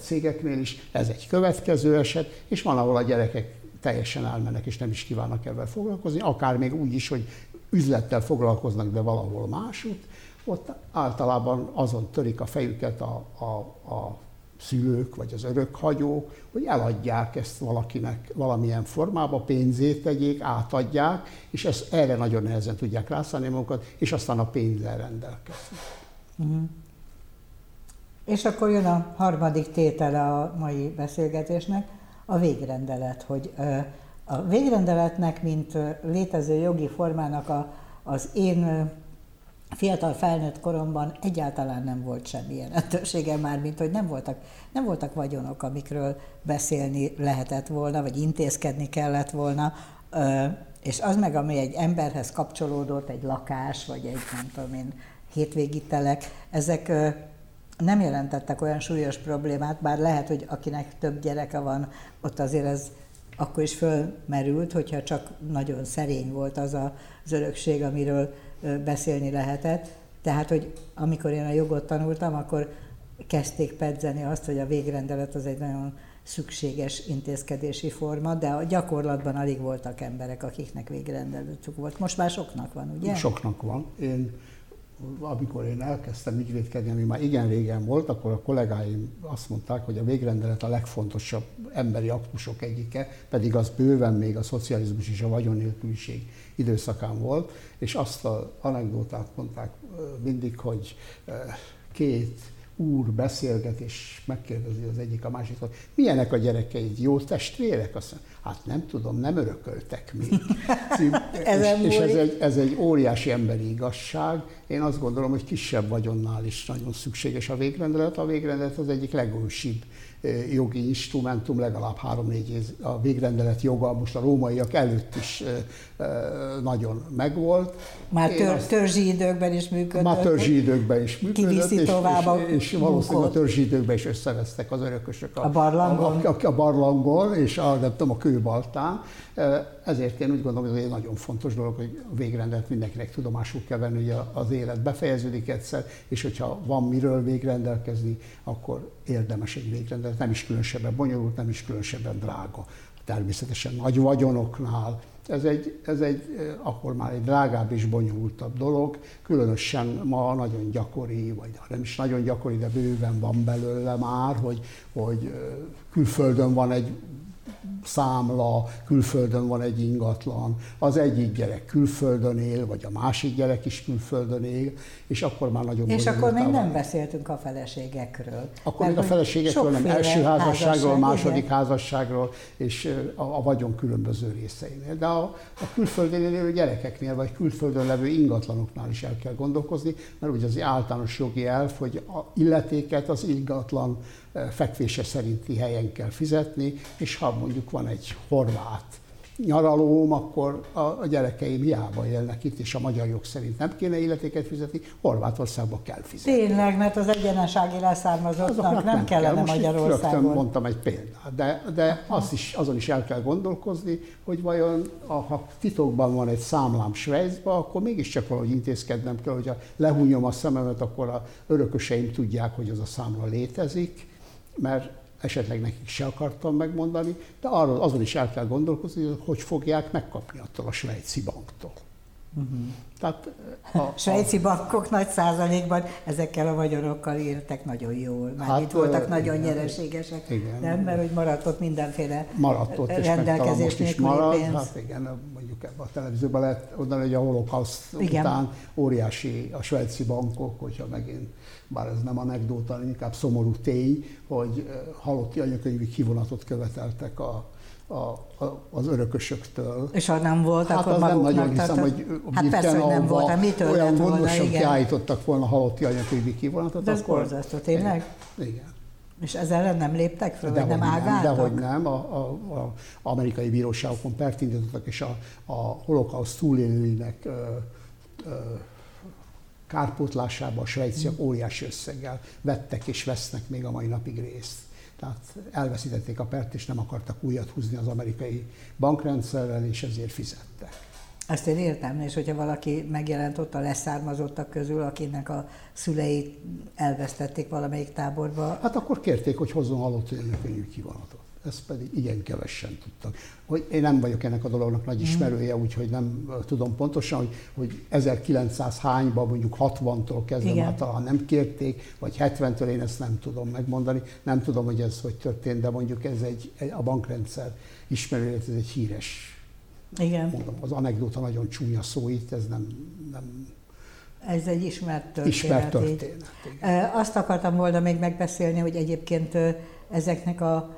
cégeknél is. Ez egy következő eset, és van, ahol a gyerekek teljesen elmennek, és nem is kívánnak ebben foglalkozni, akár még úgy is, hogy üzlettel foglalkoznak, de valahol másút, ott általában azon törik a fejüket a, a, a szülők vagy az örökhagyók, hogy eladják ezt valakinek valamilyen formába, pénzét tegyék, átadják, és ezt erre nagyon nehezen tudják rászállni magukat, és aztán a pénzzel rendelkezni. És akkor jön a harmadik tétele a mai beszélgetésnek, a végrendelet, hogy a végrendeletnek, mint létező jogi formának a, az én fiatal felnőtt koromban egyáltalán nem volt semmi jelentősége már, mint hogy nem voltak, nem voltak vagyonok, amikről beszélni lehetett volna, vagy intézkedni kellett volna, és az meg, ami egy emberhez kapcsolódott, egy lakás, vagy egy nem tudom én, hétvégi telek, ezek nem jelentettek olyan súlyos problémát, bár lehet, hogy akinek több gyereke van, ott azért ez akkor is fölmerült, hogyha csak nagyon szerény volt az a, az örökség, amiről beszélni lehetett. Tehát, hogy amikor én a jogot tanultam, akkor kezdték pedzeni azt, hogy a végrendelet az egy nagyon szükséges intézkedési forma, de a gyakorlatban alig voltak emberek, akiknek végrendeletük volt. Most már soknak van, ugye? Soknak van. Én, amikor én elkezdtem ügyvédkedni, ami már igen régen volt, akkor a kollégáim azt mondták, hogy a végrendelet a legfontosabb emberi aktusok egyike, pedig az bőven még a szocializmus és a vagyonnélküliség időszakán volt, és azt az anekdotát mondták mindig, hogy két úr beszélget, és megkérdezi az egyik a másiktól, milyenek a gyerekeid, jó testvérek? Azt mondja, hát nem tudom, nem örököltek még. <laughs> És és ez, egy, ez egy óriási emberi igazság. Én azt gondolom, hogy kisebb vagyonnál is nagyon szükséges a végrendelet. A végrendelet az egyik legősibb jogi instrumentum, legalább három-négy a végrendelet joga most a rómaiak előtt is nagyon megvolt. Már tör, törzsi időkben is működött. Már törzsi időkben is működött, és, és, és valószínűleg a törzsi időkben is összevesztek az örökösök a, a barlangon, a, a, a barlangon és a, nem tudom, a kőbaltán. Ezért én úgy gondolom, hogy ez egy nagyon fontos dolog, hogy a végrendet mindenkinek tudomásul kell venni, hogy az élet befejeződik egyszer, és hogyha van miről végrendelkezni, akkor érdemes egy végrendet, nem is különösebben bonyolult, nem is különösebben drága. Természetesen nagy vagyonoknál, ez egy, ez egy akkor már egy drágább és bonyolultabb dolog, különösen ma nagyon gyakori, vagy nem is nagyon gyakori, de bőven van belőle már, hogy, hogy külföldön van egy számla, külföldön van egy ingatlan, az egyik gyerek külföldön él, vagy a másik gyerek is külföldön él, és akkor már nagyon És akkor még nem beszéltünk a feleségekről. Akkor még a feleségekről nem, első házasságról, házasság, második igen. házasságról, és a, a vagyon különböző részeinél. De a, a külföldön élő gyerekeknél, vagy külföldön levő ingatlanoknál is el kell gondolkozni, mert ugye az általános jogi elf, hogy a illetéket az ingatlan fekvése szerinti helyen kell fizetni, és ha mondjuk van egy horvát nyaralóm, akkor a gyerekeim hiába élnek itt, és a magyar jog szerint nem kéne illetéket fizetni, Horvátországba kell fizetni. Tényleg, mert az egyenesági leszármazottnak nem, nem kellene kell. Magyarországon. Rögtön mondtam egy példát, de, de azt is, azon is el kell gondolkozni, hogy vajon ha titokban van egy számlám Svájcba, akkor mégiscsak valahogy intézkednem kell, hogyha lehúnyom a szememet, akkor a örököseim tudják, hogy az a számla létezik, mert esetleg nekik se akartam megmondani, de arról azon is el kell gondolkozni, hogy hogy fogják megkapni attól a svájci banktól. Uh-huh. Tehát a, a svájci bankok nagy százalékban ezekkel a vagyonokkal éltek nagyon jól. Már hát, itt voltak ö, nagyon igen, nyereségesek, igen, nem? Mert hogy maradt ott mindenféle maradt ott, rendelkezés és is marad, pénz. Hát igen, mondjuk ebben a televízióban lehet oda, hogy a holokauszt után óriási a svájci bankok, hogyha megint bár ez nem anekdóta, inkább szomorú tény, hogy halotti anyakönyvi kivonatot követeltek a, a, a, az örökösöktől. És ha nem volt, hát akkor az nem nagyon hiszem, tartott... hogy hát persze, hogy nem volt, hát mitől olyan gondosan kiállítottak volna halotti anyakönyvi kivonatot. De ez akkor... borzasztó, tényleg? Igen. És ezzel nem léptek fel, vagy nem ágáltak? Dehogy nem, a, a, a amerikai bíróságokon pert indítottak, és a, a holokauszt túlélőinek ö, ö, kárpótlásába a svejciak óriási összeggel vettek és vesznek még a mai napig részt. Tehát elveszítették a pert, és nem akartak újat húzni az amerikai bankrendszerrel, és ezért fizettek. Ezt én értem, és hogyha valaki megjelent ott a leszármazottak közül, akinek a szüleit elvesztették valamelyik táborba. Hát akkor kérték, hogy hozzon halott könyvű kivonatot ezt pedig igen kevesen tudtak. Hogy én nem vagyok ennek a dolognak nagy ismerője, mm. úgyhogy nem tudom pontosan, hogy, hogy 1900 hányban, mondjuk 60-tól kezdve igen. már talán nem kérték, vagy 70-től én ezt nem tudom megmondani. Nem tudom, hogy ez hogy történt, de mondjuk ez egy, a bankrendszer ismerője, ez egy híres igen. Mondom, az anekdóta nagyon csúnya szó itt, ez nem, nem ez egy ismert történet. Ismert történet. Igen. Azt akartam volna még megbeszélni, hogy egyébként ezeknek a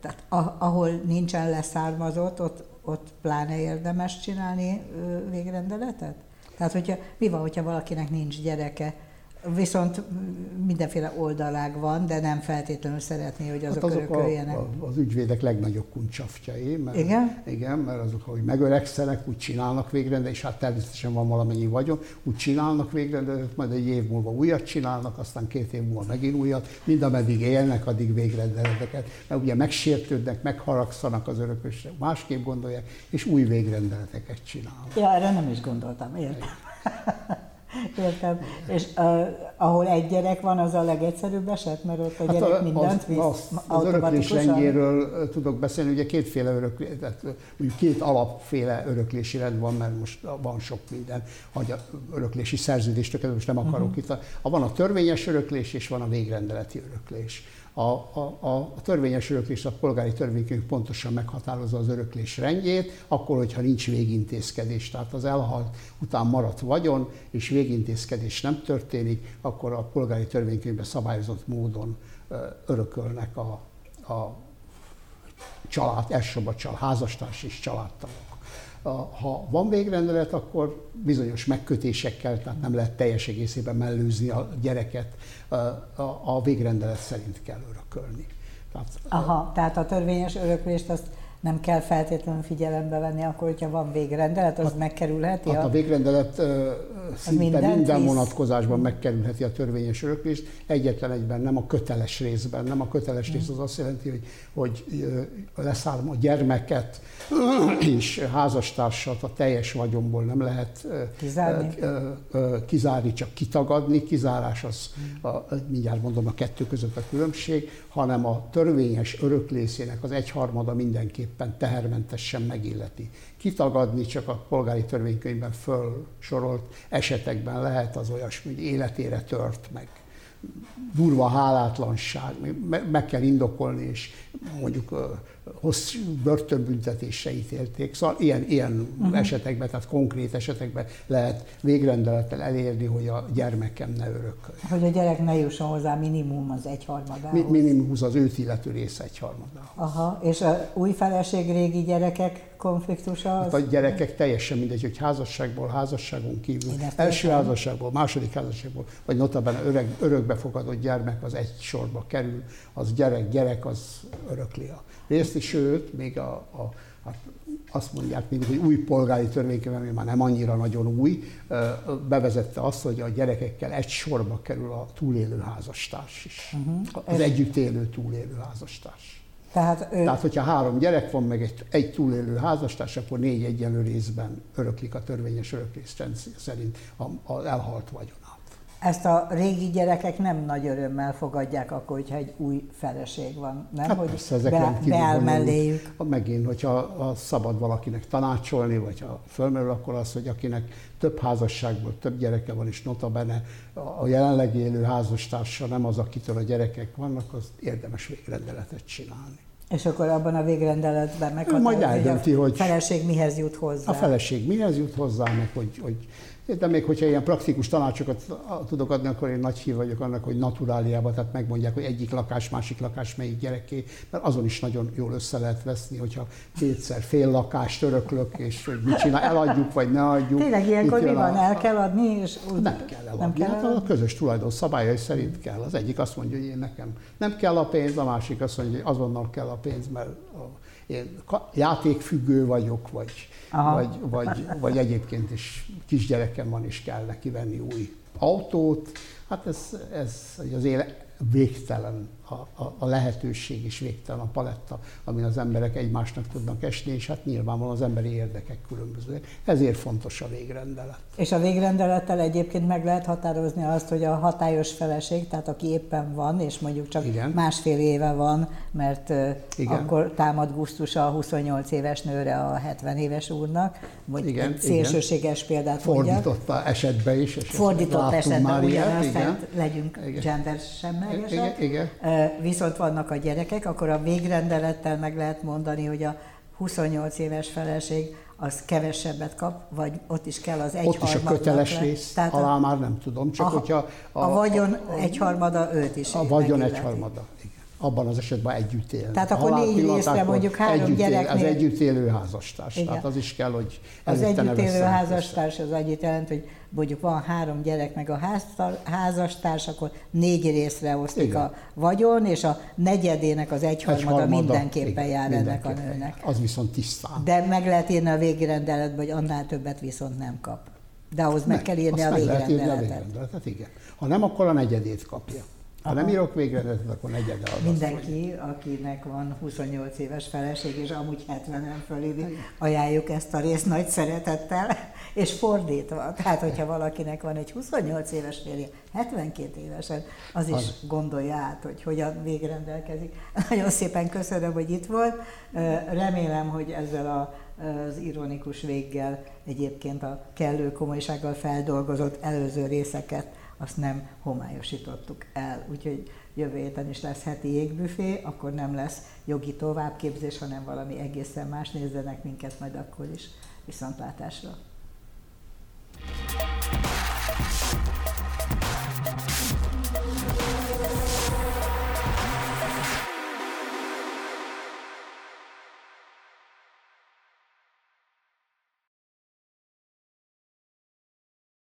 tehát ahol nincsen leszármazott, ott, ott pláne érdemes csinálni végrendeletet? Tehát, hogyha, mi van, hogyha valakinek nincs gyereke, Viszont mindenféle oldalág van, de nem feltétlenül szeretné, hogy azok, hát azok örököljenek. A, a, az ügyvédek legnagyobb kuncsaftjai. Mert, igen? Igen, mert azok, hogy megöregszenek, úgy csinálnak végrendet, és hát természetesen van valamennyi vagyon, úgy csinálnak végrendet, majd egy év múlva újat csinálnak, aztán két év múlva megint újat, mind ameddig élnek, addig végrendeleteket. Mert ugye megsértődnek, megharagszanak az örökösre, másképp gondolják, és új végrendeleteket csinálnak. Ja, erre nem is gondoltam, értem. <laughs> Értem. És uh, ahol egy gyerek van, az a legegyszerűbb eset, mert ott a hát gyerek a, mindent visz az, az, az öröklés rendjéről tudok beszélni, ugye kétféle öröklés, tehát mondjuk két alapféle öröklési rend van, mert most van sok minden, hogy a öröklési szerződést, most nem akarok uh-huh. itt. A, van a törvényes öröklés, és van a végrendeleti öröklés. A, a, a törvényes öröklés, a polgári törvénykönyv pontosan meghatározza az öröklés rendjét, akkor, hogyha nincs végintézkedés, tehát az elhalt után maradt vagyon, és végintézkedés nem történik, akkor a polgári törvénykönyvben szabályozott módon örökölnek a, a család, elsősorban a család, házastárs és családtagok. Ha van végrendelet, akkor bizonyos megkötésekkel, tehát nem lehet teljes egészében mellőzni a gyereket, a végrendelet szerint kell örökölni. Tehát, Aha, tehát a törvényes öröklést azt nem kell feltétlenül figyelembe venni, akkor, hogyha van végrendelet, az hát, megkerülheti? Hát a, a végrendelet uh, szinte minden vonatkozásban megkerülheti a törvényes öröklést, egyetlen egyben, nem a köteles részben. Nem a köteles rész az azt jelenti, hogy, hogy leszállom a gyermeket <clears throat> és házastársat a teljes vagyomból nem lehet kizárni, kizárni csak kitagadni. Kizárás az, hmm. a, mindjárt mondom, a kettő között a különbség, hanem a törvényes öröklészének az egyharmada mindenképpen tehermentesen megilleti. Kitagadni csak a polgári törvénykönyvben fölsorolt esetekben lehet az olyasmi, hogy életére tört meg durva hálátlanság, meg kell indokolni, és mondjuk hosszú börtönbüntetésre ítélték. Szóval ilyen, ilyen uh-huh. esetekben, tehát konkrét esetekben lehet végrendelettel elérni, hogy a gyermekem ne örök. Hogy a gyerek ne jusson hozzá minimum az egyharmadához. Mi, minimum az őt illető része egyharmadához. Aha, és a új feleség régi gyerekek konfliktusa az... Hát a gyerekek teljesen mindegy, hogy házasságból, házasságon kívül, első értem. házasságból, második házasságból, vagy notabene öreg, örökbefogadott gyermek az egy sorba kerül, az gyerek, gyerek az örökli a részt, sőt, még a, a, a azt mondják mindig, hogy új polgári törvénykönyv, ami már nem annyira nagyon új, bevezette azt, hogy a gyerekekkel egy sorba kerül a túlélő házastárs is. Uh-huh. Az együtt élő túlélő házastárs. Tehát, ő... Tehát, hogyha három gyerek van, meg egy, egy túlélő házastárs, akkor négy egyenlő részben öröklik a törvényes öröklészrend szerint az elhalt vagyonát. Ezt a régi gyerekek nem nagy örömmel fogadják akkor, hogyha egy új feleség van, nem? Hát hogy persze, ezek be, beáll melléjük. Megint, hogyha ha szabad valakinek tanácsolni, vagy ha fölmerül, akkor az, hogy akinek több házasságból több gyereke van, és notabene a jelenleg élő házastársa nem az, akitől a gyerekek vannak, az érdemes végrendeletet csinálni. És akkor abban a végrendeletben meghatározza, majd eldönti, hogy, a feleség mihez jut hozzá. A feleség mihez jut hozzá, meg hogy, hogy de még hogyha ilyen praktikus tanácsokat tudok adni, akkor én nagy hív vagyok annak, hogy naturáliában, tehát megmondják, hogy egyik lakás, másik lakás melyik gyereké, mert azon is nagyon jól össze lehet veszni, hogyha kétszer fél lakást öröklök, és hogy mit csinál, eladjuk, vagy ne adjuk. Tényleg ilyenkor mi van, a... el kell adni? És úgy... Nem kell eladni, nem kell hát a közös tulajdon szabályai szerint kell. Az egyik azt mondja, hogy én nekem nem kell a pénz, a másik azt mondja, hogy azonnal kell a pénz, mert én játékfüggő vagyok, vagy, vagy, vagy, vagy egyébként is kisgyerekem van, és kell neki venni új autót. Hát ez, ez az élet végtelen a, a, a lehetőség is végtelen, a paletta, amin az emberek egymásnak tudnak esni, és hát nyilvánvalóan az emberi érdekek különbözőek. Ezért fontos a végrendelet. És a végrendelettel egyébként meg lehet határozni azt, hogy a hatályos feleség, tehát aki éppen van, és mondjuk csak Igen. másfél éve van, mert Igen. akkor támad gusztus a 28 éves nőre a 70 éves úrnak, vagy Igen. szélsőséges Igen. példát Fordította esetben is. Fordított esetben ugyanazt, tehát legyünk gender semlegesek. Igen. Igen viszont vannak a gyerekek, akkor a végrendelettel meg lehet mondani, hogy a 28 éves feleség az kevesebbet kap, vagy ott is kell az egyharmad. Ott is a köteles le. rész Tehát alá már nem tudom, csak a, hogyha... A, a vagyon a, egyharmada őt is A vagyon egyharmada, igen. Abban az esetben együtt él. Tehát akkor négy részre mondjuk három gyereknél... Az együtt élő házastárs. Igen. Tehát az is kell, hogy Az együtt élő házastárs az annyit jelent, hogy mondjuk van három gyerek meg a házastárs, akkor négy részre osztik igen. a vagyon, és a negyedének az egyharmada, egy mindenképpen igen, jár ennek a nőnek. Az viszont tisztán. De meg lehet írni a végrendeletbe, hogy annál többet viszont nem kap. De ahhoz meg, meg kell írni a végrendelet. a végrendelet. igen. Ha nem, akkor a negyedét kapja. Ha nem írok végrendetet, akkor negyede az Mindenki, akinek van 28 éves feleség, és amúgy 70-en fölüli, ajánljuk ezt a részt nagy szeretettel, és fordítva. Tehát, hogyha valakinek van egy 28 éves férje, 72 évesen, az is az. gondolja át, hogy hogyan végrendelkezik. <laughs> Nagyon szépen köszönöm, hogy itt volt. Remélem, hogy ezzel a az ironikus véggel egyébként a kellő komolysággal feldolgozott előző részeket azt nem homályosítottuk el. Úgyhogy jövő héten is lesz heti jégbüfé, akkor nem lesz jogi továbbképzés, hanem valami egészen más. Nézzenek minket majd akkor is. Viszontlátásra! thank